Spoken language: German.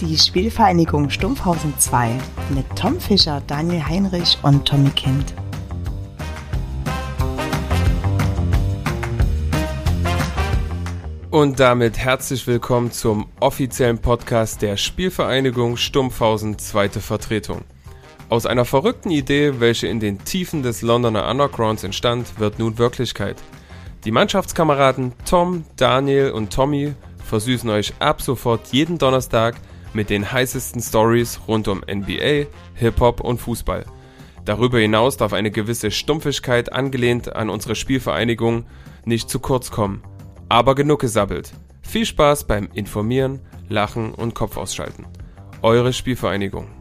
Spielvereinigung Stumpfhausen 2 mit Tom Fischer, Daniel Heinrich und Tommy Kind. Und damit herzlich willkommen zum offiziellen Podcast der Spielvereinigung Stumpfhausen zweite Vertretung. Aus einer verrückten Idee, welche in den Tiefen des Londoner Undergrounds entstand, wird nun Wirklichkeit. Die Mannschaftskameraden Tom, Daniel und Tommy versüßen euch ab sofort jeden Donnerstag mit den heißesten Stories rund um NBA, Hip-Hop und Fußball. Darüber hinaus darf eine gewisse Stumpfigkeit angelehnt an unsere Spielvereinigung nicht zu kurz kommen. Aber genug gesabbelt. Viel Spaß beim Informieren, Lachen und Kopf ausschalten. Eure Spielvereinigung.